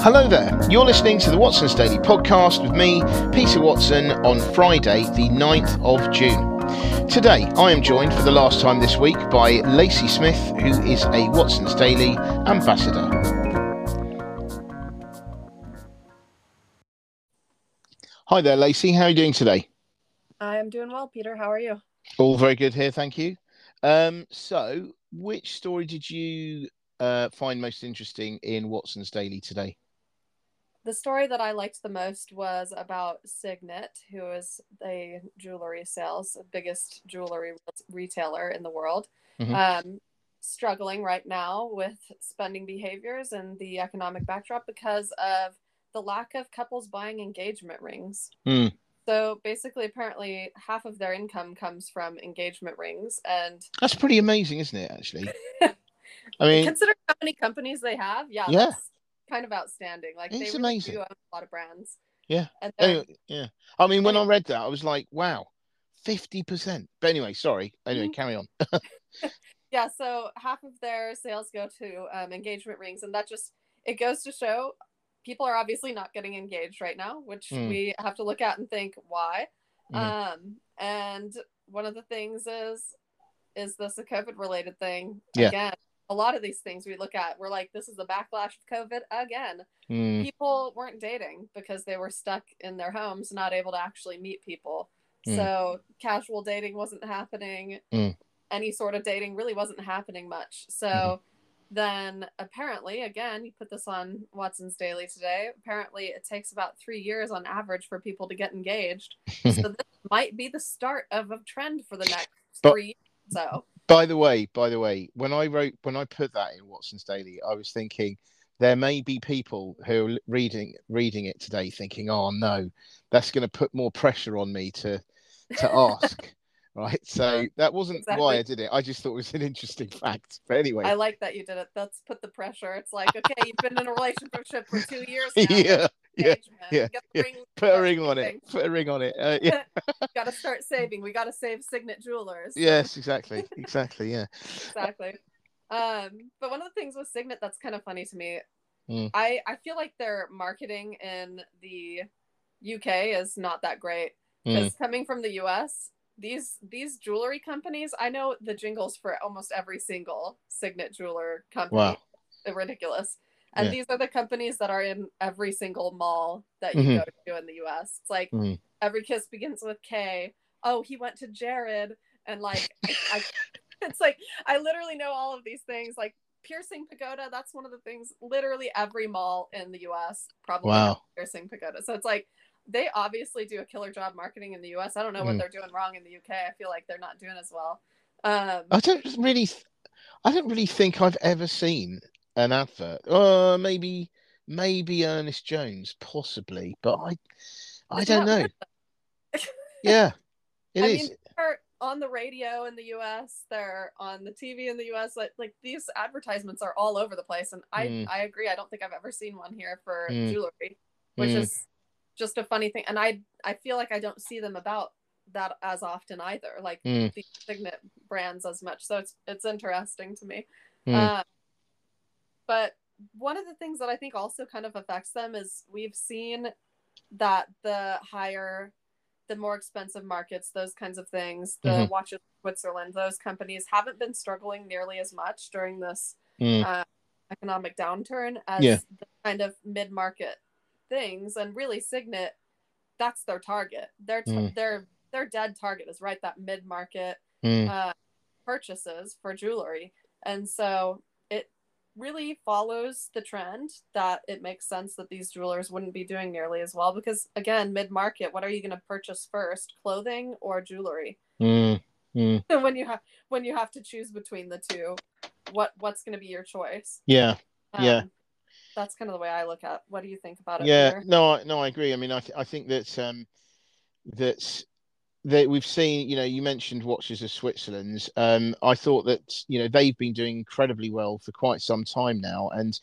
Hello there. You're listening to the Watson's Daily podcast with me, Peter Watson, on Friday, the 9th of June. Today, I am joined for the last time this week by Lacie Smith, who is a Watson's Daily ambassador. Hi there, Lacie. How are you doing today? I'm doing well, Peter. How are you? All very good here, thank you. Um, so, which story did you uh, find most interesting in Watson's Daily today? The story that I liked the most was about Signet, who is a jewelry sales biggest jewelry retailer in the world, mm-hmm. um, struggling right now with spending behaviors and the economic backdrop because of the lack of couples buying engagement rings. Mm. So basically, apparently, half of their income comes from engagement rings, and that's pretty amazing, isn't it? Actually, I mean, consider how many companies they have. Yeah, yeah, kind of outstanding. Like it's they really amazing. do own a lot of brands. Yeah. Anyway, yeah. I mean, when I read that, I was like, wow, fifty percent. But anyway, sorry. Anyway, mm-hmm. carry on. yeah. So half of their sales go to um, engagement rings, and that just it goes to show people are obviously not getting engaged right now, which mm. we have to look at and think why. Mm. Um, and one of the things is is this a COVID related thing? Yeah. Again, a lot of these things we look at, we're like, this is the backlash of COVID again. Mm. People weren't dating because they were stuck in their homes, not able to actually meet people. Mm. So casual dating wasn't happening. Mm. Any sort of dating really wasn't happening much. So mm-hmm then apparently, again, you put this on Watson's Daily today. Apparently, it takes about three years on average for people to get engaged. so this might be the start of a trend for the next but, three. Years, so, by the way, by the way, when I wrote, when I put that in Watson's Daily, I was thinking there may be people who are reading reading it today, thinking, "Oh no, that's going to put more pressure on me to to ask." Right? So that wasn't exactly. why I did it. I just thought it was an interesting fact. But anyway, I like that you did it. That's put the pressure. It's like, okay, you've been in a relationship for two years now. Yeah, yeah, yeah. yeah. Put a ring on it. Put a ring on it. Uh, yeah. got to start saving. We got to save Signet Jewelers. Yes, exactly, exactly. Yeah, exactly. Um, but one of the things with Signet that's kind of funny to me, mm. I I feel like their marketing in the UK is not that great because mm. coming from the US, these these jewelry companies i know the jingles for almost every single signet jeweler company wow. ridiculous and yeah. these are the companies that are in every single mall that you mm-hmm. go to in the us it's like mm-hmm. every kiss begins with kay oh he went to jared and like I, it's like i literally know all of these things like piercing pagoda that's one of the things literally every mall in the us probably wow. piercing pagoda so it's like they obviously do a killer job marketing in the US. I don't know what mm. they're doing wrong in the UK. I feel like they're not doing as well. Um, I don't really, I don't really think I've ever seen an advert. Uh, maybe, maybe Ernest Jones, possibly, but I, I don't know. yeah, it I is. Mean, they're on the radio in the US. They're on the TV in the US. Like, like these advertisements are all over the place, and I, mm. I agree. I don't think I've ever seen one here for mm. jewelry, which mm. is just a funny thing and i i feel like i don't see them about that as often either like mm. the signet brands as much so it's it's interesting to me mm. uh, but one of the things that i think also kind of affects them is we've seen that the higher the more expensive markets those kinds of things the mm-hmm. watches switzerland those companies haven't been struggling nearly as much during this mm. uh, economic downturn as yeah. the kind of mid-market things and really signet that's their target their t- mm. their their dead target is right that mid-market mm. uh, purchases for jewelry and so it really follows the trend that it makes sense that these jewelers wouldn't be doing nearly as well because again mid-market what are you going to purchase first clothing or jewelry mm. Mm. when you have when you have to choose between the two what what's going to be your choice yeah um, yeah that's kind of the way I look at. It. What do you think about it? Yeah, Peter? no, no, I agree. I mean, I th- I think that um, that that we've seen. You know, you mentioned Watches of Switzerland's. Um, I thought that you know they've been doing incredibly well for quite some time now, and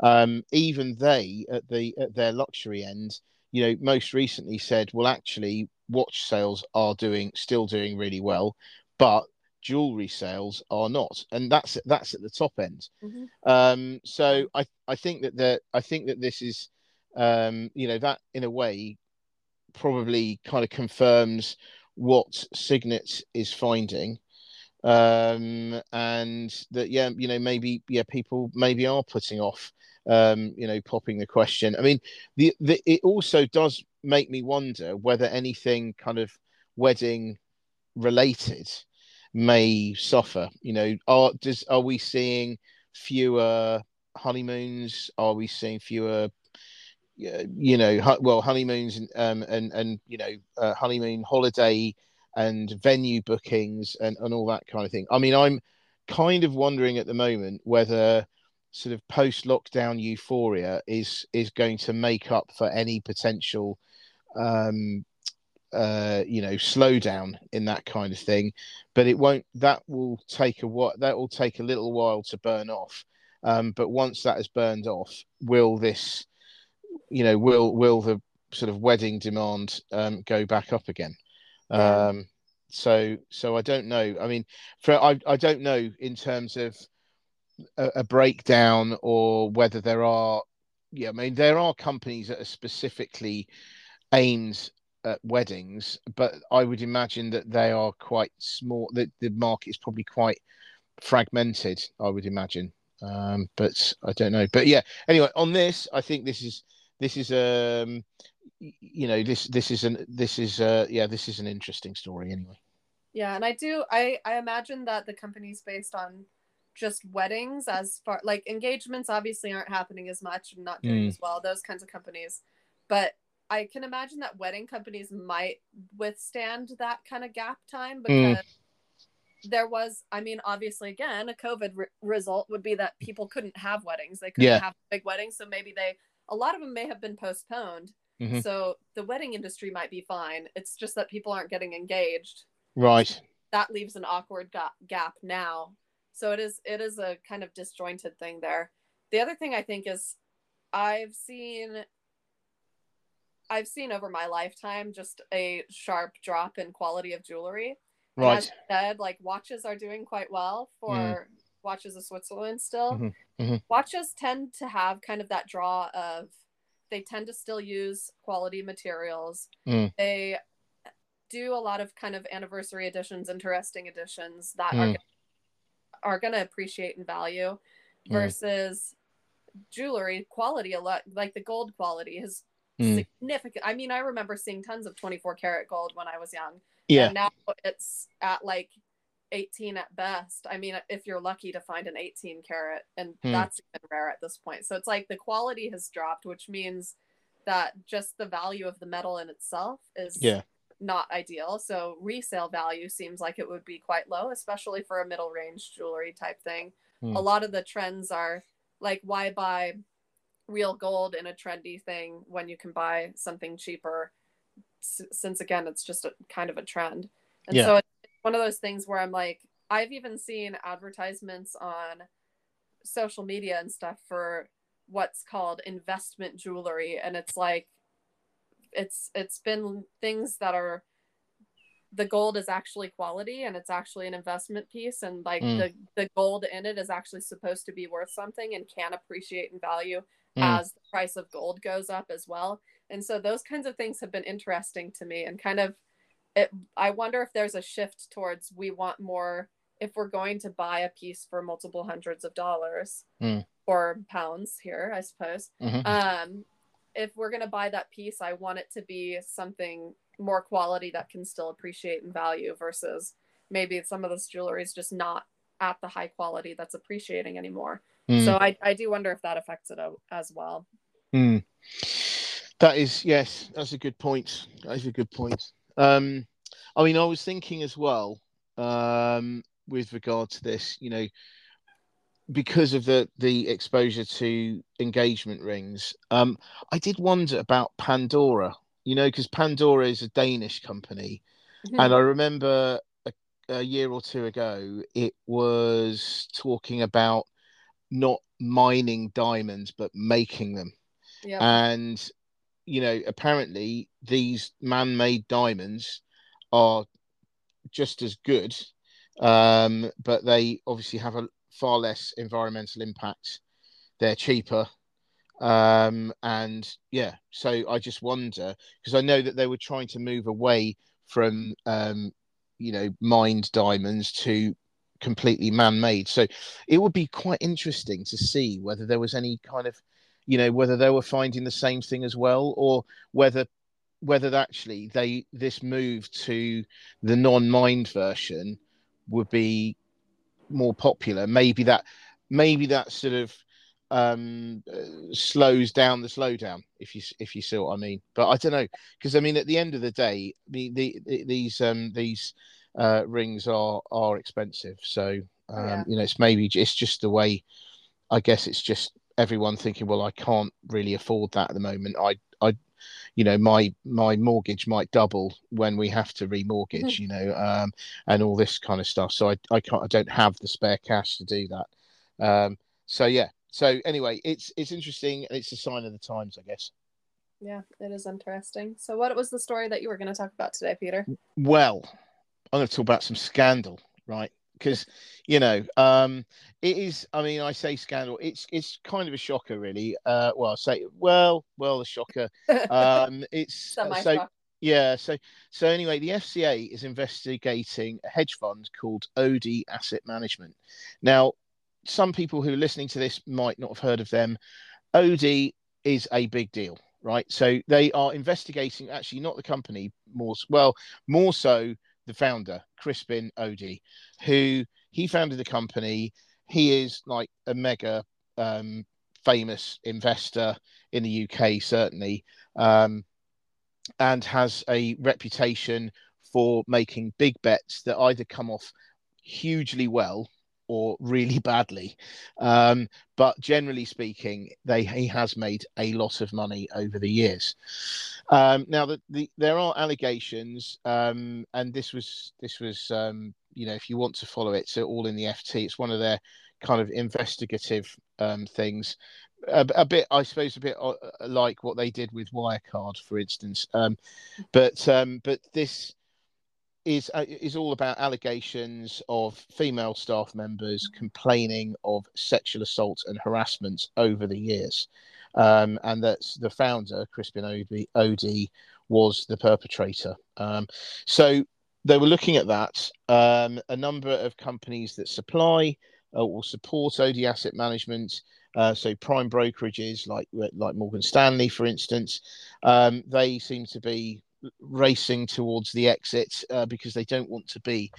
um, even they at the at their luxury end, you know, most recently said, well, actually, watch sales are doing still doing really well, but jewelry sales are not, and that's that's at the top end. Mhm. Um, so I I think that the I think that this is um, you know that in a way probably kind of confirms what Signet is finding um and that yeah you know maybe yeah people maybe are putting off um you know popping the question i mean the, the it also does make me wonder whether anything kind of wedding related may suffer you know are does are we seeing fewer honeymoons are we seeing fewer you know well honeymoons and um and and you know uh, honeymoon holiday and venue bookings and, and all that kind of thing. I mean, I'm kind of wondering at the moment whether sort of post lockdown euphoria is is going to make up for any potential um uh you know slowdown in that kind of thing but it won't that will take a what that will take a little while to burn off um but once that has burned off will this you know will will the sort of wedding demand um go back up again Yeah. um, so so I don't know. I mean, for I I don't know in terms of a, a breakdown or whether there are. Yeah, I mean there are companies that are specifically aimed at weddings, but I would imagine that they are quite small. That the market is probably quite fragmented. I would imagine, um, but I don't know. But yeah, anyway, on this, I think this is this is um you know this this is an this is uh yeah this is an interesting story anyway Yeah, and I do I I imagine that the company's based on just weddings as far like engagements obviously aren't happening as much and not doing Mm. as well those kinds of companies. But I can imagine that wedding companies might withstand that kind of gap time Mm. because there was I mean obviously again a COVID re- result would be that people couldn't have weddings. They couldn't Yeah. have big weddings so maybe they a lot of them may have been postponed. Mhm. So the wedding industry might be fine. It's just that people aren't getting engaged right that leaves an awkward ga- gap now. So it is it is a kind of disjointed thing there. The other thing I think is I've seen I've seen over my lifetime just a sharp drop in quality of jewelry. And right as I said, like watches are doing quite well for Mm. watches of Switzerland still. Mhm, mhm. Watches tend to have kind of that draw of they tend to still use quality materials. Mm. They do a lot of kind of anniversary editions, interesting editions that Mm. are are going to appreciate in value Mm. versus jewelry quality a lot like the gold quality is Mm. significant. I mean, I remember seeing tons of 24 karat gold when I was young. yeah And now it's at like 18 at best. I mean, if you're lucky to find an 18 karat, and Hmm. that's even rare at this point. So it's like the quality has dropped, which means that just the value of the metal in itself is Yeah. not ideal. So resale value seems like it would be quite low, especially for a middle range jewelry type thing. Hmm. A lot of the trends are like, why buy real gold in a trendy thing when you can buy something cheaper? S- since again, it's just a kind of a trend. And Yeah. so it's one of those things where I'm like, I've even seen advertisements on social media and stuff for what's called investment jewelry and it's like it's it's been things that are the gold is actually quality and it's actually an investment piece and like Mm. the the gold in it is actually supposed to be worth something and can appreciate in value Mm. as the price of gold goes up as well and so those kinds of things have been interesting to me and kind of it i wonder if there's a shift towards we want more if we're going to buy a piece for multiple hundreds of dollars Mm. or pounds here i suppose Mhm. um if we're going to buy that piece i want it to be something more quality that can still appreciate in value versus maybe some of this jewelry is just not at the high quality that's appreciating anymore Mm. so I, I do wonder if that affects it as well Mm. That is yes, that's a good point. That is a good point. Um, I mean, I was thinking as well um, with regard to this, you know, because of the the exposure to engagement rings. Um, I did wonder about Pandora. You know, because Pandora is a Danish company, and I remember a, a year or two ago it was talking about not mining diamonds but making them yeah and you know apparently these man-made diamonds are just as good um, but they obviously have a far less environmental impact. They're cheaper, um, and yeah. So I just wonder because I know that they were trying to move away from um, you know mined diamonds to completely man-made. So it would be quite interesting to see whether there was any kind of you know whether they were finding the same thing as well or whether whether actually they this move to the non-mined version would be more popular maybe that maybe that sort of um uh, slows down the slowdown if you if you see what i mean but i don't know because i mean at the end of the day the, the, the these um these uh rings are are expensive. So um yeah. you know it's maybe it's just the way i guess it's just everyone thinking well i can't really afford that at the moment. I i you know my my mortgage might double when we have to remortgage you know um, and all this kind of stuff. So i i can't i don't have the spare cash to do that. Um, so yeah. So anyway it's it's interesting and it's a sign of the times i guess. Yeah it is interesting. So what was the story that you were going to talk about today peter? Well i'm going to talk about some scandal right? Because you know um it is i mean i say scandal it's it's kind of a shocker really. Uh well i say well well a shocker. Um it's uh, so yeah so so anyway the fca is investigating a hedge fund called odey asset management. Now some people who are listening to this might not have heard of them. Odey is a big deal right? So they are investigating actually not the company more well more so the founder, Crispin Odey, who he founded the company. He is like a mega um, famous investor in the UK, certainly, um, and has a reputation for making big bets that either come off hugely well or really badly. Um, but generally speaking, they he has made a lot of money over the years. Um, now, the, the, there are allegations, um, and this was this was um, you know if you want to follow it, so all in the FT. It's one of their kind of investigative um, things. A, a, bit, I suppose, a bit uh, like what they did with Wirecard, for instance. Um, but but this is uh, is all about allegations of female staff members complaining of sexual assault and harassment over the years, um, and that the founder Crispin Odey was the perpetrator. Um, so they were looking at that. Um, a number of companies that supply uh, or support Odey asset management. Uh, so prime brokerages like like Morgan Stanley, for instance, um, they seem to be racing towards the exit uh, because they don't want to be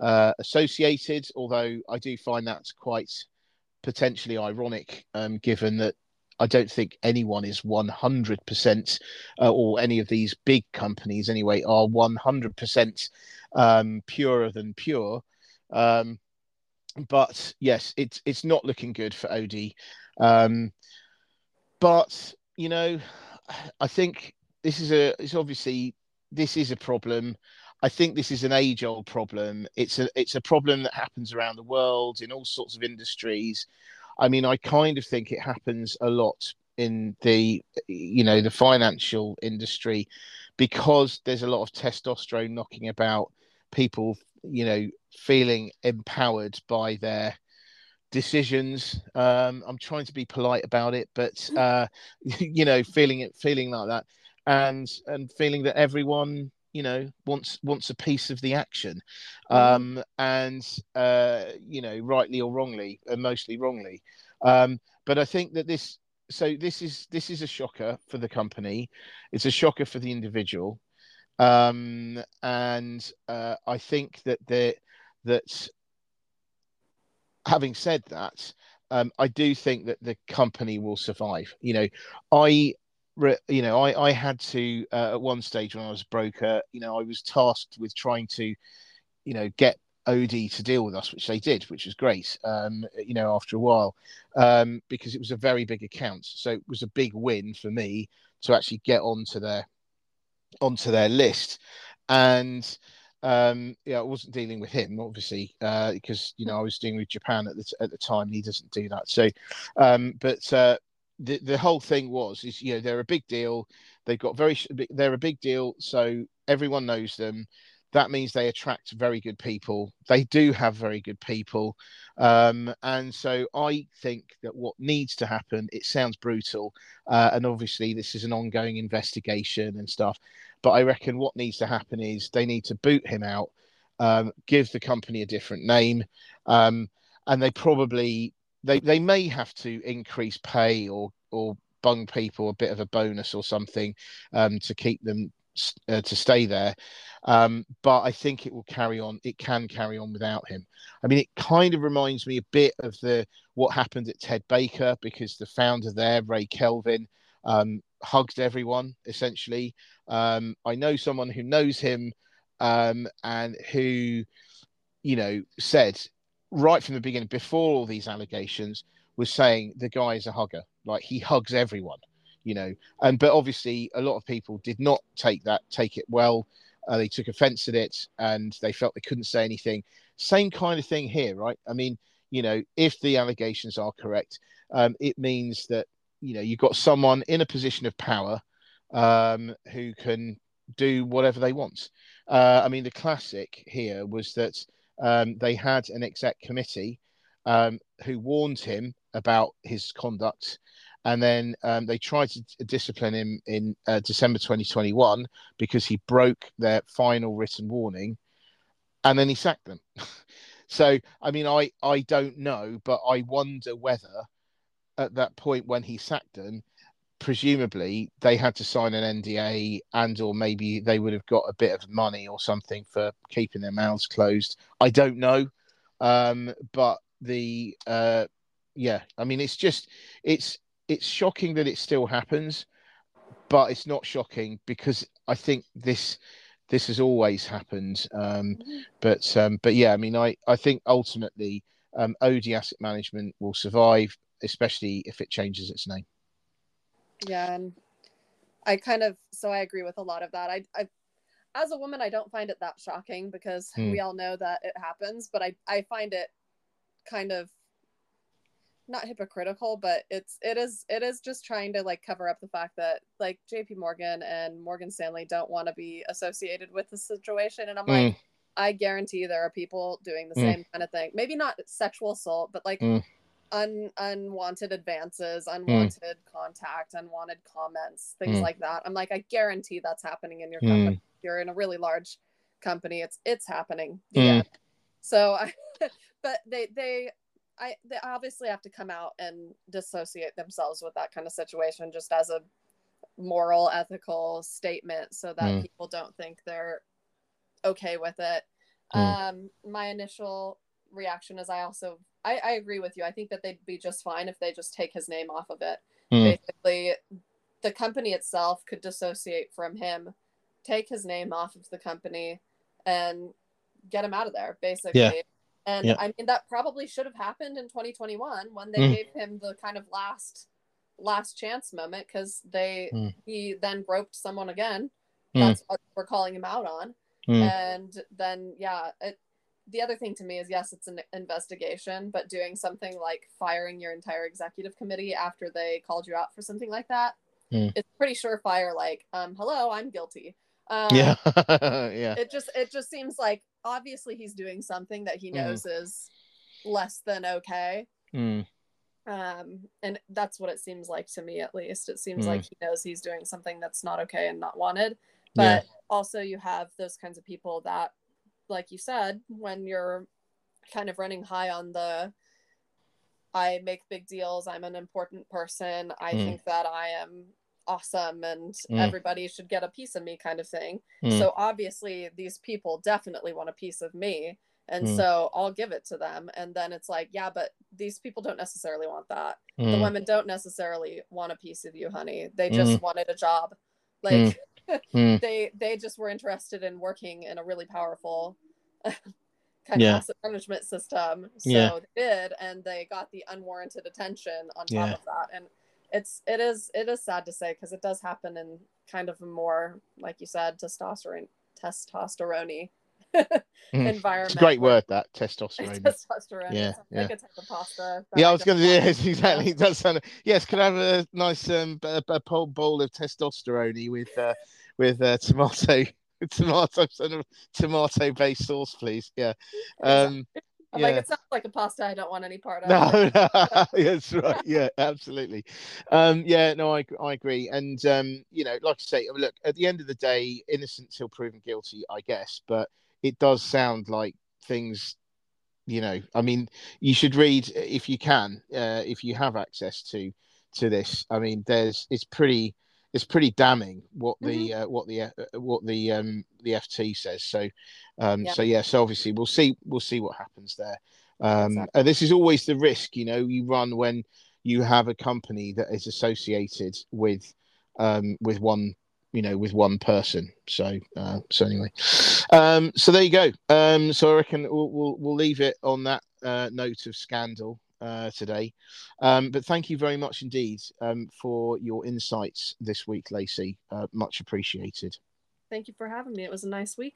uh, associated. Although I do find that quite potentially ironic, um, given that I don't think anyone is 100%, uh, or any of these big companies anyway, are 100% um, purer than pure. Um, but yes, it's it's not looking good for Odey. Um, but you know, I think this is a it's obviously this is a problem. I think this is an age old problem. It's a it's a problem that happens around the world in all sorts of industries. I mean, I kind of think it happens a lot in the you know the financial industry because there's a lot of testosterone knocking about people you know feeling empowered by their decisions um i'm trying to be polite about it but uh you know feeling it feeling like that and and feeling that everyone you know wants wants a piece of the action mm-hmm. um and uh you know rightly or wrongly and mostly wrongly um but i think that this so this is this is a shocker for the company it's a shocker for the individual um and uh i think that the that having said that um, I do think that the company will survive. You know, I you know, I, I had to uh, at one stage when I was a broker, you know, I was tasked with trying to, you know, get Odey to deal with us, which they did, which was great. Um, you know, after a while, um, because it was a very big account, so it was a big win for me to actually get onto their onto their list, and um, yeah, I wasn't dealing with him obviously uh, because you know I was dealing with Japan at the t- at the time. And he doesn't do that, so um, but uh, the the whole thing was is you know they're a big deal. They've got very they're a big deal, so everyone knows them. that means they attract very good people. They do have very good people. Um, and so I think that what needs to happen, it sounds brutal. Uh, and obviously, this is an ongoing investigation and stuff. But I reckon what needs to happen is they need to boot him out, um, give the company a different name. Um, and they probably they, they may have to increase pay or or bung people a bit of a bonus or something um, to keep them uh, to stay there. Um, but I think it will carry on. It can carry on without him. I mean, it kind of reminds me a bit of the what happened at Ted Baker because the founder there, Ray Kelvin, um, hugged everyone essentially. Um, I know someone who knows him um, and who, you know, said right from the beginning, before all these allegations, was saying the guy is a hugger. Like he hugs everyone you know? And but obviously a lot of people did not take that take it well. Uh, they took offense at it and they felt they couldn't say anything. Same kind of thing here right? I mean you know if the allegations are correct um, it means that you know you've got someone in a position of power um, who can do whatever they want. Uh, i mean the classic here was that um, they had an exec committee um, who warned him about his conduct and then um, they tried to discipline him in uh, December 2021 because he broke their final written warning, and then he sacked them. so, I mean, I I don't know, but I wonder whether at that point when he sacked them, presumably they had to sign an NDA, and or maybe they would have got a bit of money or something for keeping their mouths closed. I don't know, um, but the uh, yeah, I mean, it's just it's it's shocking that it still happens, but it's not shocking because I think this this has always happened. Um, mm-hmm. but um, but yeah, I mean, I I think ultimately um, Odey Asset Management will survive, especially if it changes its name. Yeah, and I kind of so I agree with a lot of that. I, I as a woman, I don't find it that shocking because hmm. we all know that it happens, but I I find it kind of not hypocritical, but it's it is it is just trying to like cover up the fact that like JP Morgan and Morgan Stanley don't want to be associated with the situation. And I'm mm. like, I guarantee there are people doing the mm. same kind of thing. Maybe not sexual assault, but like mm. Un unwanted advances, mm. unwanted contact, unwanted comments, things mm. like that. I'm like, I guarantee that's happening in your mm. company. You're in a really large company. It's it's happening. Yeah. So I but they they I they obviously have to come out and dissociate themselves with that kind of situation just as a moral ethical statement so that mm. people don't think they're okay with it. Mm. Um my initial reaction is I also I, I agree with you. I think that they'd be just fine if they just take his name off of it. Mm. Basically the company itself could dissociate from him, take his name off of the company and get him out of there basically. Yeah and yeah. I mean that probably should have happened in 2021 when they mm. gave him the kind of last last chance moment because they mm. he then groped someone again. Mm. That's what we're calling him out on. Mm. And then yeah, it, the other thing to me is yes, it's an investigation, but doing something like firing your entire executive committee after they called you out for something like that, mm. it's pretty surefire. Like, um, hello, I'm guilty. Um, yeah, yeah. It just it just seems like obviously he's doing something that he mm. knows mm. is less than okay. Mm. Um, and that's what it seems like to me, at least. It seems like he knows he's doing something that's not okay and not wanted. But yeah. also, you have those kinds of people that, like you said, when you're kind of running high on the I make big deals, I'm an important person, I mm. think that I am awesome and mm. everybody should get a piece of me kind of thing. Mm. So obviously these people definitely want a piece of me. And mm. so I'll give it to them. And then it's like, yeah, but these people don't necessarily want that. The mm. women don't necessarily want a piece of you, honey. They just mm. wanted a job. Like mm. they they just were interested in working in a really powerful kind yeah. of asset management system. So yeah. they did and they got the unwarranted attention on top yeah. of that. And it's it is it is sad to say because it does happen in kind of a more like you said testosterone testosterone. Environment. It's a great word that testosterone. testosterone. Yeah, yeah. Like a type of pasta. Yeah, I was going to. Yes, exactly. It does sound. Yes, could I have a nice um a, a bowl of testosterone with uh, with uh, tomato tomato sort of tomato based sauce, please. Yeah. Um, I'm yeah. like, it sounds like a pasta I don't want any part of. No, no. that's right. Yeah, absolutely. Um, yeah, no, I, I agree. And um, you know, like I say, look, at the end of the day, innocent till proven guilty, I guess. But it does sound like things you know i mean you should read if you can uh, if you have access to to this i mean there's it's pretty it's pretty damning what the Mm-hmm. uh, what the uh, what the um the ft says so um Yeah. so yeah so obviously we'll see we'll see what happens there um Exactly. and this is always the risk you know you run when you have a company that is associated with um with one you know with one person. So uh, so anyway. Um so there you go. Um so i reckon we'll we'll, we'll leave it on that uh, note of scandal uh, today. Um but thank you very much indeed um for your insights this week lacie. Uh, much appreciated. Thank you for having me. It was a nice week.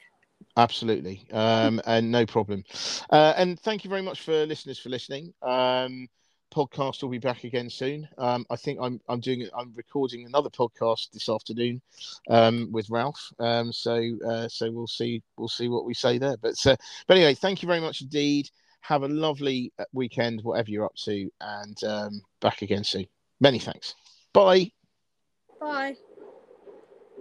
absolutely. Um and no problem. Uh and thank you very much for listeners for listening. Um podcast will be back again soon. Um i think i'm i'm doing i'm recording another podcast this afternoon um with ralph. Um so uh so we'll see we'll see what we say there. But uh, but anyway thank you very much indeed. Have a lovely uh, weekend whatever you're up to and um back again soon. Many thanks. Bye. Bye.